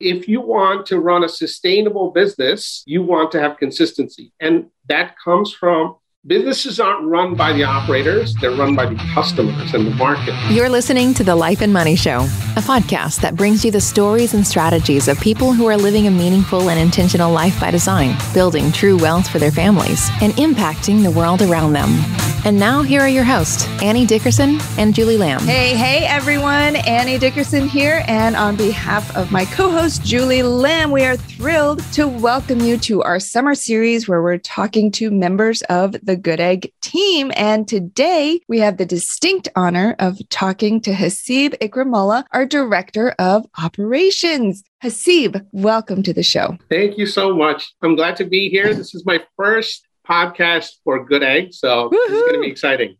If you want to run a sustainable business, you want to have consistency. And that comes from Businesses aren't run by the operators, they're run by the customers and the market. You're listening to The Life and Money Show, a podcast that brings you the stories and strategies of people who are living a meaningful and intentional life by design, building true wealth for their families, and impacting the world around them. And now, here are your hosts, Annie Dickerson and Julie Lamb. Hey, hey, everyone. Annie Dickerson here. And on behalf of my co host, Julie Lamb, we are thrilled to welcome you to our summer series where we're talking to members of the the Good Egg team. And today we have the distinct honor of talking to Hasib Ikramullah, our Director of Operations. Hasib, welcome to the show. Thank you so much. I'm glad to be here. This is my first podcast for Good Egg, so Woo-hoo. this is going to be exciting.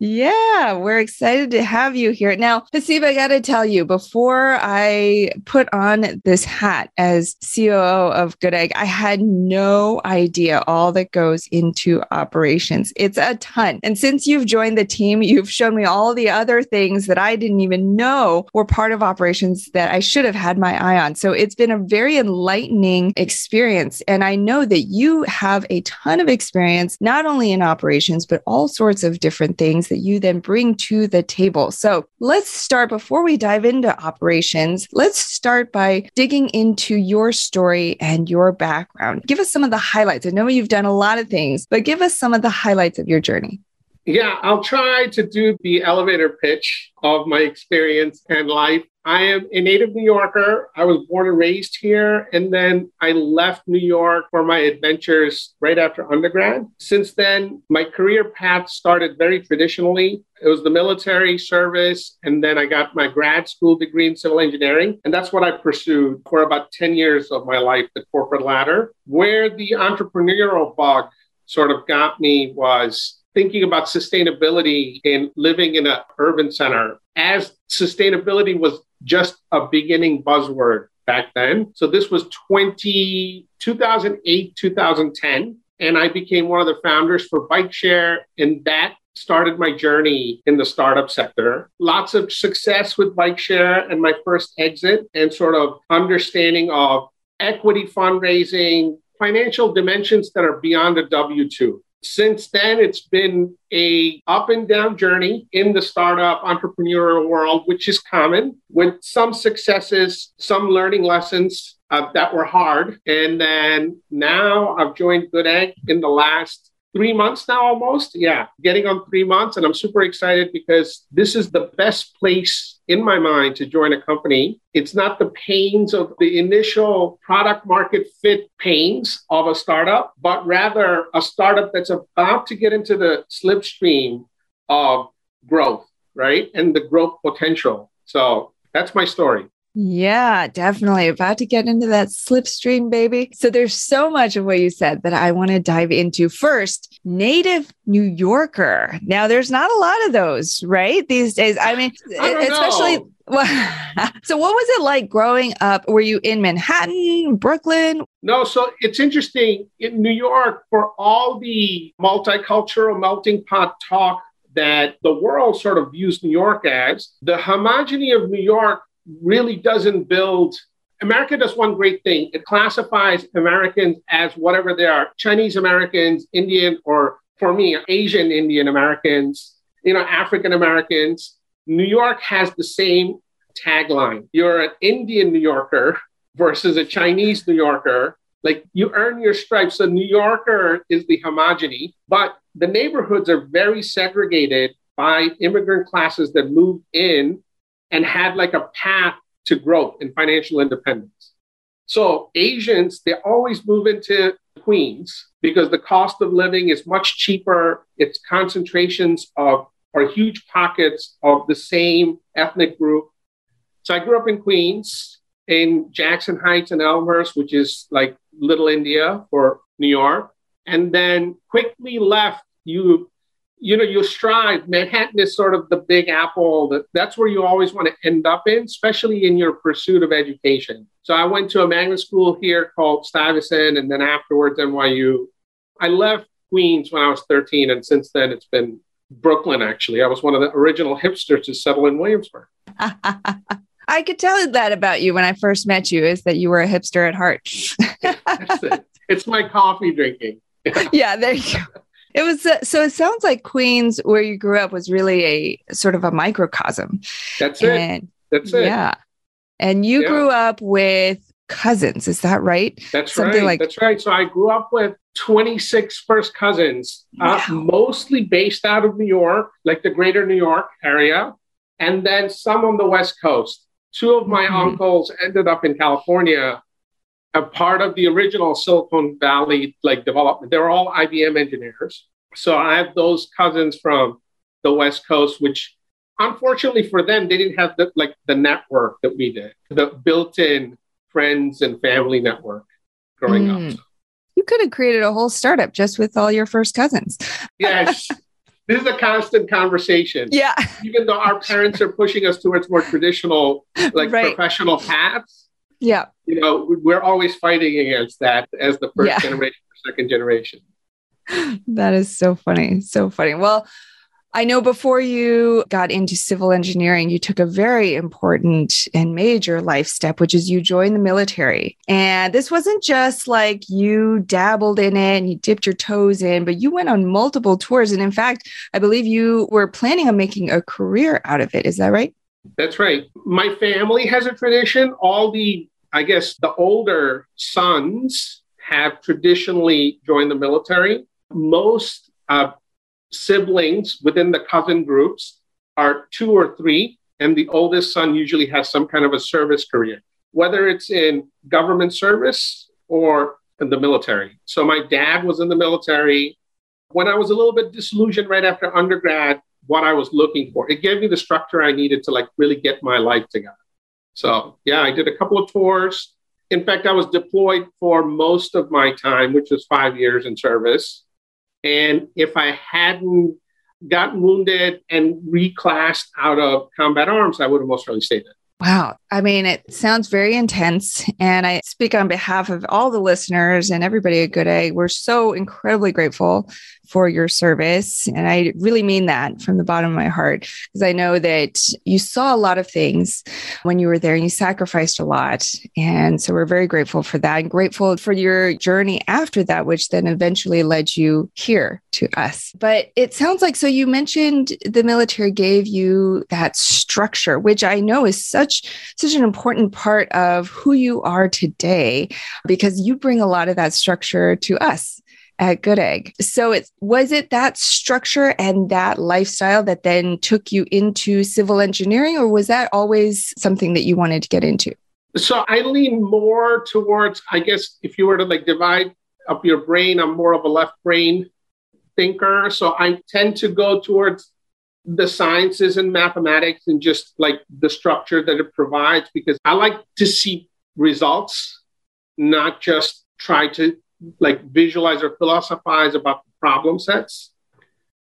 Yeah, we're excited to have you here. Now, Hasib, I got to tell you, before I put on this hat as COO of Good Egg, I had no idea all that goes into operations. It's a ton. And since you've joined the team, you've shown me all the other things that I didn't even know were part of operations that I should have had my eye on. So it's been a very enlightening experience. And I know that you have a ton of experience, not only in operations, but all sorts of different things that you then bring to the table. So let's start before we dive into operations. Let's start by digging into your story and your background. Give us some of the highlights. I know you've done a lot of things, but give us some of the highlights of your journey. Yeah, I'll try to do the elevator pitch of my experience and life. I am a native New Yorker. I was born and raised here, and then I left New York for my adventures right after undergrad. Since then, my career path started very traditionally. It was the military service, and then I got my grad school degree in civil engineering. And that's what I pursued for about 10 years of my life, the corporate ladder. Where the entrepreneurial bug sort of got me was thinking about sustainability in living in an urban center as sustainability was just a beginning buzzword back then. So this was 20, 2008, 2010. And I became one of the founders for Bike Share. And that started my journey in the startup sector. Lots of success with Bike Share and my first exit and sort of understanding of equity fundraising, financial dimensions that are beyond a W 2 since then it's been a up and down journey in the startup entrepreneurial world which is common with some successes some learning lessons uh, that were hard and then now i've joined good egg in the last three months now almost. Yeah, getting on three months. And I'm super excited because this is the best place in my mind to join a company. It's not the pains of the initial product market fit pains of a startup, but rather a startup that's about to get into the slipstream of growth, right? And the growth potential. So that's my story. Yeah, definitely. About to get into that slipstream, baby. So there's so much of what you said that I want to dive into. First, native New Yorker. Now, there's not a lot of those, right? These days. I mean, I especially. Well, so what was it like growing up? Were you in Manhattan, Brooklyn? No, so it's interesting. In New York, for all the multicultural melting pot talk that the world sort of views New York as, the homogeny of New York really doesn't build. America does one great thing. It classifies Americans as whatever they are Chinese Americans, Indian, or for me, Asian Indian Americans, you know, African Americans. New York has the same tagline. You're an Indian New Yorker versus a Chinese New Yorker. Like you earn your stripes. So New Yorker is the homogeny, but the neighborhoods are very segregated by immigrant classes that moved in and had like a path to growth and financial independence. So Asians, they always move into Queens because the cost of living is much cheaper. It's concentrations of or huge pockets of the same ethnic group. So I grew up in Queens, in Jackson Heights and Elmhurst, which is like Little India for New York, and then quickly left. You you know, you strive. Manhattan is sort of the big apple. That, that's where you always want to end up in, especially in your pursuit of education. So I went to a magnet school here called Stuyvesant, and then afterwards NYU. I left Queens when I was 13, and since then it's been Brooklyn. Actually, I was one of the original hipsters to settle in Williamsburg. I could tell that about you when I first met you is that you were a hipster at heart. it. It's my coffee drinking. yeah, there you go. It was uh, so. It sounds like Queens, where you grew up, was really a sort of a microcosm. That's it. That's it. Yeah, and you yeah. grew up with cousins. Is that right? That's Something right. Like- That's right. So I grew up with 26 first cousins, uh, wow. uh, mostly based out of New York, like the greater New York area, and then some on the West Coast. Two of my mm-hmm. uncles ended up in California a part of the original Silicon Valley like development. They were all IBM engineers. So I have those cousins from the West Coast, which unfortunately for them, they didn't have the like the network that we did, the built-in friends and family network growing mm. up. You could have created a whole startup just with all your first cousins. yes. This is a constant conversation. Yeah. Even though our parents are pushing us towards more traditional, like right. professional paths, yeah. You know, we're always fighting against that as the first yeah. generation or second generation. That is so funny. So funny. Well, I know before you got into civil engineering, you took a very important and major life step, which is you joined the military. And this wasn't just like you dabbled in it and you dipped your toes in, but you went on multiple tours. And in fact, I believe you were planning on making a career out of it. Is that right? That's right. My family has a tradition. All the, I guess, the older sons have traditionally joined the military. Most uh, siblings within the cousin groups are two or three, and the oldest son usually has some kind of a service career, whether it's in government service or in the military. So my dad was in the military. When I was a little bit disillusioned right after undergrad, what I was looking for. It gave me the structure I needed to like really get my life together. So yeah, I did a couple of tours. In fact, I was deployed for most of my time, which was five years in service. And if I hadn't gotten wounded and reclassed out of combat arms, I would have most probably stayed there. Wow. I mean, it sounds very intense. And I speak on behalf of all the listeners and everybody at Good Egg. We're so incredibly grateful for your service. And I really mean that from the bottom of my heart, because I know that you saw a lot of things when you were there and you sacrificed a lot. And so we're very grateful for that and grateful for your journey after that, which then eventually led you here to us. But it sounds like so you mentioned the military gave you that structure, which I know is such such an important part of who you are today because you bring a lot of that structure to us at Good Egg. So it was it that structure and that lifestyle that then took you into civil engineering, or was that always something that you wanted to get into? So I lean more towards, I guess, if you were to like divide up your brain, I'm more of a left brain thinker. So I tend to go towards the sciences and mathematics and just like the structure that it provides because I like to see results, not just try to like visualize or philosophize about the problem sets.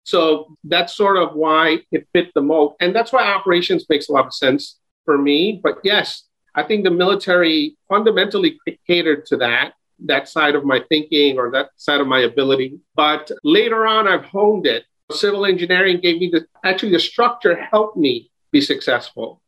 So that's sort of why it fit the mold. And that's why operations makes a lot of sense for me. But yes, I think the military fundamentally catered to that, that side of my thinking or that side of my ability. But later on, I've honed it. Civil engineering gave me the actually the structure helped me be successful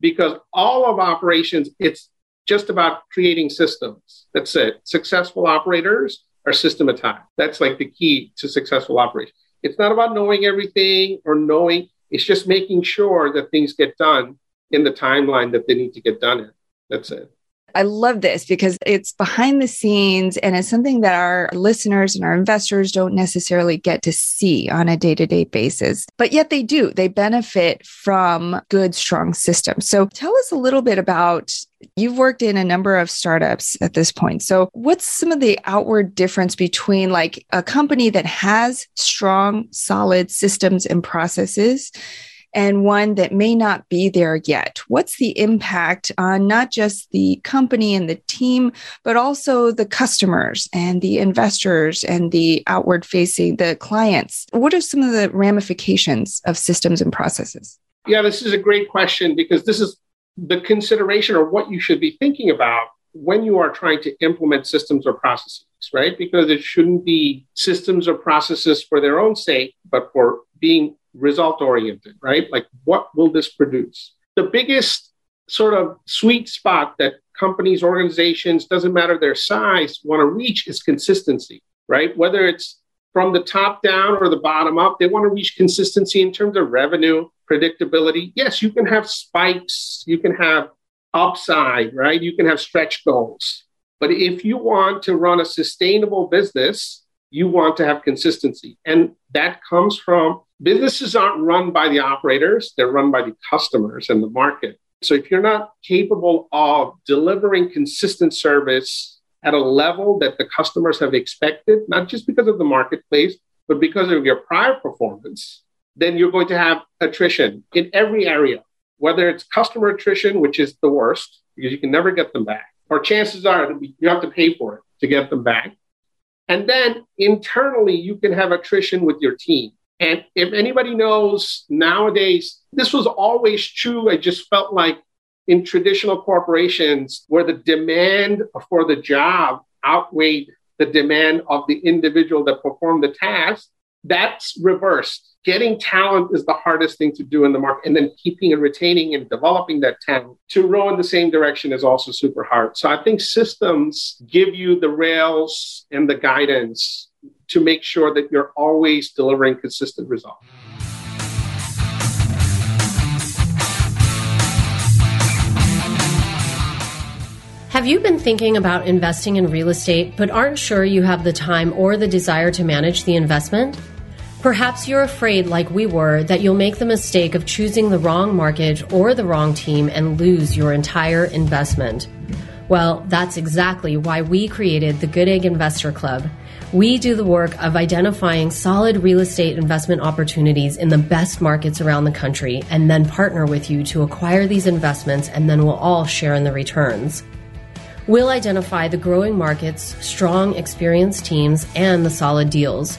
because all of operations, it's just about creating systems. That's it. Successful operators are systematized. That's like the key to successful operation. It's not about knowing everything or knowing, it's just making sure that things get done in the timeline that they need to get done in. That's it. I love this because it's behind the scenes and it's something that our listeners and our investors don't necessarily get to see on a day to day basis, but yet they do. They benefit from good, strong systems. So tell us a little bit about You've worked in a number of startups at this point. So, what's some of the outward difference between like a company that has strong, solid systems and processes and one that may not be there yet? What's the impact on not just the company and the team, but also the customers and the investors and the outward facing, the clients? What are some of the ramifications of systems and processes? Yeah, this is a great question because this is the consideration or what you should be thinking about when you are trying to implement systems or processes, right? Because it shouldn't be systems or processes for their own sake, but for being result oriented, right? Like, what will this produce? The biggest sort of sweet spot that companies, organizations, doesn't matter their size, want to reach is consistency, right? Whether it's from the top down or the bottom up, they want to reach consistency in terms of revenue, predictability. Yes, you can have spikes, you can have upside, right? You can have stretch goals. But if you want to run a sustainable business, you want to have consistency. And that comes from businesses aren't run by the operators, they're run by the customers and the market. So if you're not capable of delivering consistent service at a level that the customers have expected, not just because of the marketplace, but because of your prior performance, then you're going to have attrition in every area, whether it's customer attrition, which is the worst because you can never get them back, or chances are you have to pay for it to get them back. And then internally, you can have attrition with your team. And if anybody knows nowadays, this was always true. I just felt like in traditional corporations where the demand for the job outweighed the demand of the individual that performed the task, that's reversed. Getting talent is the hardest thing to do in the market, and then keeping and retaining and developing that talent to row in the same direction is also super hard. So I think systems give you the rails and the guidance to make sure that you're always delivering consistent results. Have you been thinking about investing in real estate but aren't sure you have the time or the desire to manage the investment? Perhaps you're afraid, like we were, that you'll make the mistake of choosing the wrong market or the wrong team and lose your entire investment. Well, that's exactly why we created the Good Egg Investor Club. We do the work of identifying solid real estate investment opportunities in the best markets around the country and then partner with you to acquire these investments and then we'll all share in the returns. We'll identify the growing markets, strong, experienced teams, and the solid deals.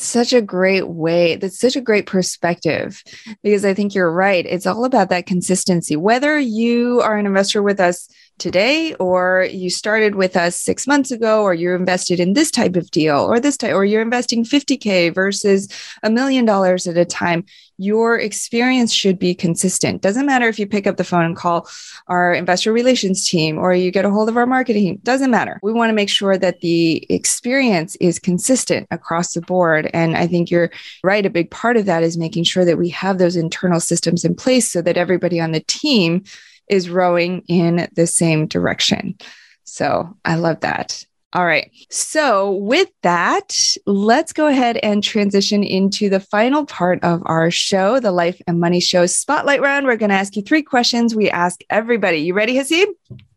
That's such a great way. That's such a great perspective because I think you're right. It's all about that consistency. Whether you are an investor with us today or you started with us six months ago or you're invested in this type of deal or this type or you're investing 50k versus a million dollars at a time your experience should be consistent. Doesn't matter if you pick up the phone and call our investor relations team or you get a hold of our marketing team. Doesn't matter. We want to make sure that the experience is consistent across the board. And i think you're right. A big part of that is making sure that we have those internal systems in place so that everybody on the team is rowing in the same direction. So I love that. All right. So, with that, let's go ahead and transition into the final part of our show, the Life and Money Show Spotlight Round. We're going to ask you three questions we ask everybody. You ready, Hasib?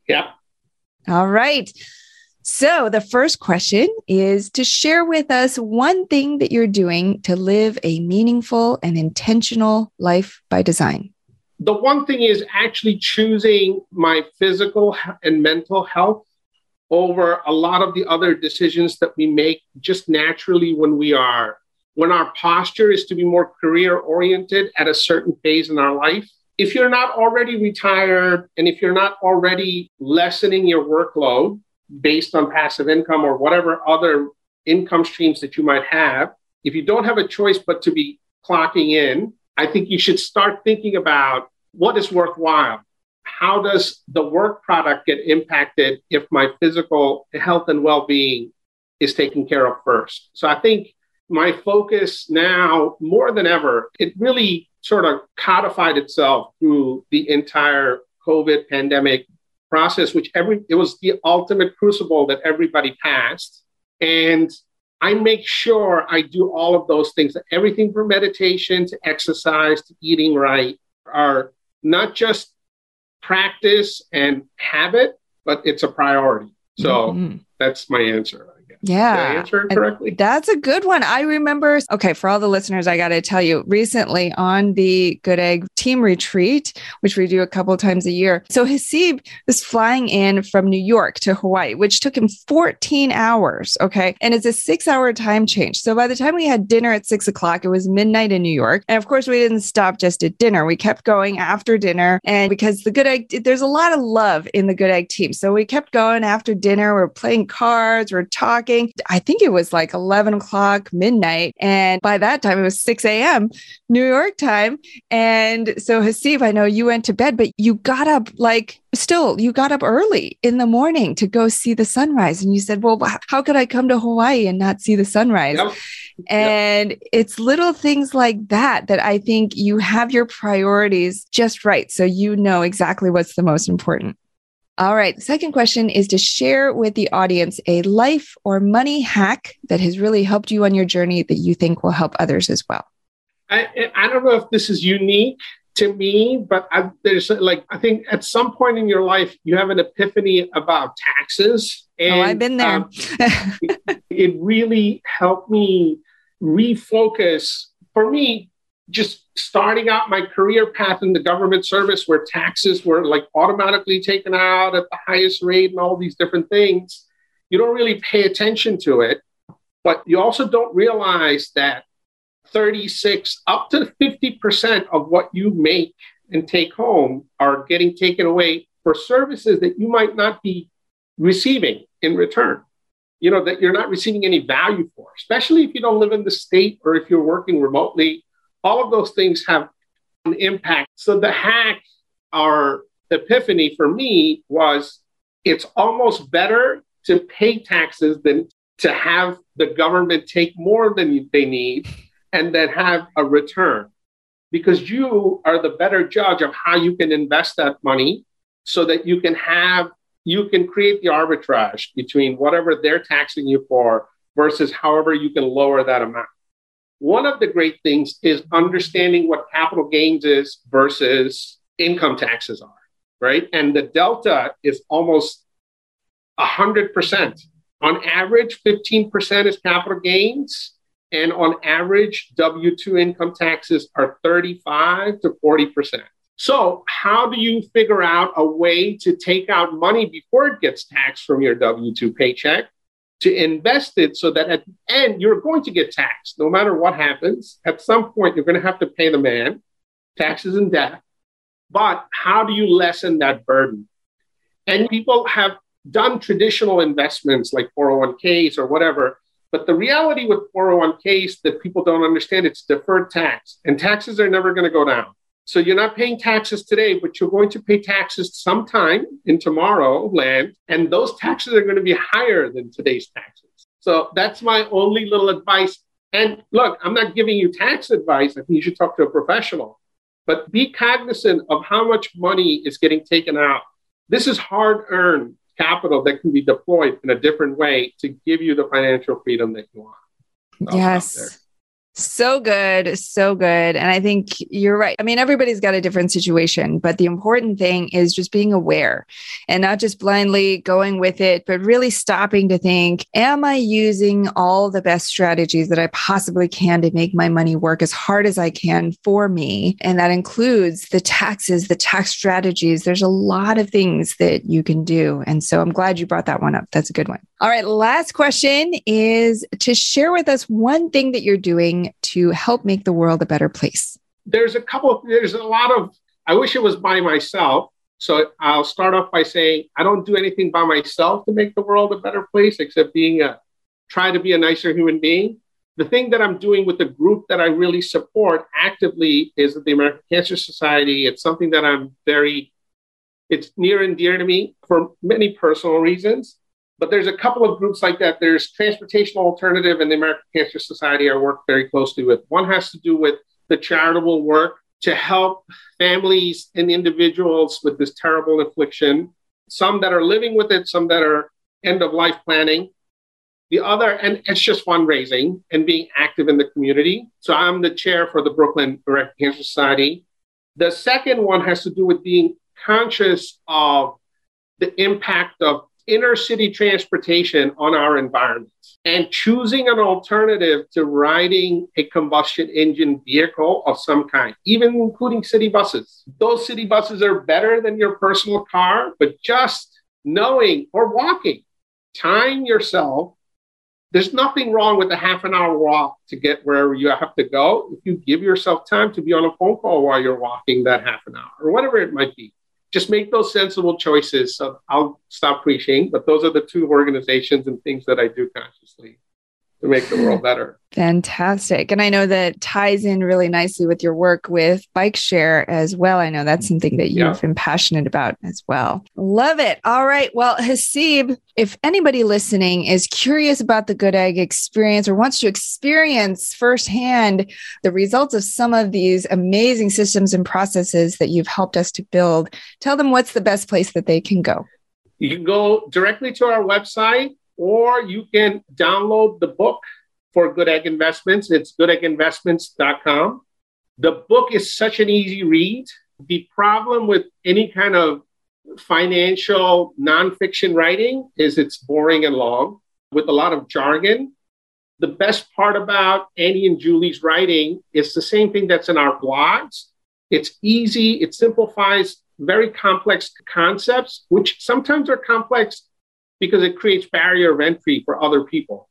Yeah. All right. So, the first question is to share with us one thing that you're doing to live a meaningful and intentional life by design the one thing is actually choosing my physical and mental health over a lot of the other decisions that we make just naturally when we are when our posture is to be more career oriented at a certain phase in our life if you're not already retired and if you're not already lessening your workload based on passive income or whatever other income streams that you might have if you don't have a choice but to be clocking in I think you should start thinking about what is worthwhile. How does the work product get impacted if my physical health and well-being is taken care of first? So i think my focus now more than ever it really sort of codified itself through the entire covid pandemic process which every it was the ultimate crucible that everybody passed. And I make sure I do all of those things, everything from meditation to exercise to eating right are not just practice and habit, but it's a priority. So mm-hmm. that's my answer. Yeah. Did I answer correctly? That's a good one. I remember, okay, for all the listeners, I got to tell you recently on the Good Egg team retreat, which we do a couple times a year. So Hasib was flying in from New York to Hawaii, which took him 14 hours. Okay. And it's a six hour time change. So by the time we had dinner at six o'clock, it was midnight in New York. And of course, we didn't stop just at dinner. We kept going after dinner. And because the Good Egg, there's a lot of love in the Good Egg team. So we kept going after dinner. We're playing cards, we're talking talking. I think it was like 11 o'clock, midnight. And by that time, it was 6 a.m. New York time. And so, Hasib, I know you went to bed, but you got up like still, you got up early in the morning to go see the sunrise. And you said, Well, how could I come to Hawaii and not see the sunrise? Yep. And yep. it's little things like that that I think you have your priorities just right. So you know exactly what's the most important. All right. The second question is to share with the audience a life or money hack that has really helped you on your journey that you think will help others as well. I, I don't know if this is unique to me, but I, there's like, I think at some point in your life, you have an epiphany about taxes. And, oh, I've been there. um, it, it really helped me refocus. For me, just starting out my career path in the government service where taxes were like automatically taken out at the highest rate and all these different things, you don't really pay attention to it. But you also don't realize that 36 up to 50% of what you make and take home are getting taken away for services that you might not be receiving in return. You know, that you're not receiving any value for, especially if you don't live in the state or if you're working remotely all of those things have an impact. So the hack or epiphany for me was it's almost better to pay taxes than to have the government take more than they need and then have a return because you are the better judge of how you can invest that money so that you can have you can create the arbitrage between whatever they're taxing you for versus however you can lower that amount one of the great things is understanding what capital gains is versus income taxes are, right? And the delta is almost 100%. On average, 15% is capital gains. And on average, W 2 income taxes are 35 to 40%. So, how do you figure out a way to take out money before it gets taxed from your W 2 paycheck? To invest it so that at the end you're going to get taxed no matter what happens. At some point, you're going to have to pay the man taxes and debt. But how do you lessen that burden? And people have done traditional investments like 401ks or whatever. But the reality with 401ks that people don't understand, it's deferred tax, and taxes are never going to go down. So you're not paying taxes today, but you're going to pay taxes sometime in tomorrow land, and those taxes are going to be higher than today's taxes. So that's my only little advice. And look, I'm not giving you tax advice. I think you should talk to a professional, but be cognizant of how much money is getting taken out. This is hard earned capital that can be deployed in a different way to give you the financial freedom that you want. I'll yes. So good, so good. And I think you're right. I mean, everybody's got a different situation, but the important thing is just being aware and not just blindly going with it, but really stopping to think, am I using all the best strategies that I possibly can to make my money work as hard as I can for me? And that includes the taxes, the tax strategies. There's a lot of things that you can do. And so I'm glad you brought that one up. That's a good one. All right. Last question is to share with us one thing that you're doing to help make the world a better place? There's a couple, there's a lot of, I wish it was by myself. So I'll start off by saying I don't do anything by myself to make the world a better place except being a, try to be a nicer human being. The thing that I'm doing with the group that I really support actively is the American Cancer Society. It's something that I'm very It's near and dear to me for many personal reasons. But there's a couple of groups like that. There's Transportation Alternative and the American Cancer Society I work very closely with. One has to do with the charitable work to help families and individuals with this terrible affliction, some that are living with it, some that are end of life planning. The other, and it's just fundraising and being active in the community. So I'm the chair for the Brooklyn American Cancer Society. The second one has to do with being conscious of the impact of inner city transportation on our environment and choosing an alternative to riding a combustion engine vehicle of some kind, even including city buses. Those city buses are better than your personal car, but just knowing or walking, time yourself. There's nothing wrong with a half an hour walk to get wherever you have to go. If you give yourself time to be on a phone call while you're walking that half an hour or whatever it might be just make those sensible choices. So I'll stop preaching, but those are the two organizations and things that I do consciously to make the world better. Fantastic. And I know that ties in really nicely with your work with Bike Share as well. I know that's something that you've yeah. been passionate about as well. Love it. All right. Well, Hasib, if anybody listening is curious about the Good Egg experience or wants to experience firsthand the results of some of these amazing systems and processes that you've helped us to build, tell them what's the best place that they can go. You can go directly to our website, or you can download the book for Good Egg Investments. It's goodegginvestments.com. The book is such an easy read. The problem with any kind of financial nonfiction writing is it's boring and long with a lot of jargon. The best part about Annie and Julie's writing is the same thing that's in our blogs. It's easy, it simplifies very complex concepts, which sometimes are complex because it creates barrier of entry for other people.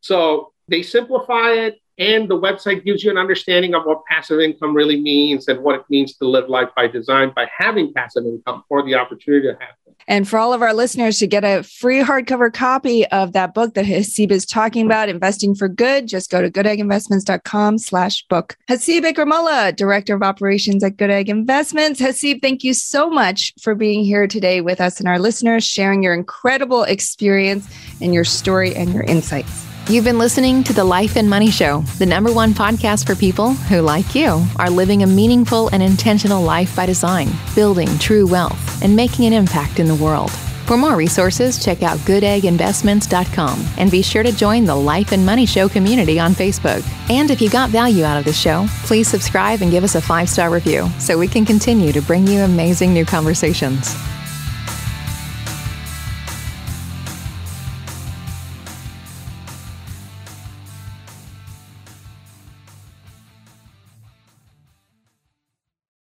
So they simplify it, and the website gives you an understanding of what passive income really means and what it means to live life by design by having passive income or the opportunity to have it. And for all of our listeners to get a free hardcover copy of that book that Hasib is talking about, Investing for Good, just go to goodegginvestments.com slash book. Hasib Ikramullah, Director of Operations at Good Egg Investments. Hasib, thank you so much for being here today with us and our listeners, sharing your incredible experience and your story and your insights. You've been listening to The Life and Money Show, the number one podcast for people who, like you, are living a meaningful and intentional life by design, building true wealth, and making an impact in the world. For more resources, check out goodegginvestments.com and be sure to join the Life and Money Show community on Facebook. And if you got value out of the show, please subscribe and give us a five star review so we can continue to bring you amazing new conversations.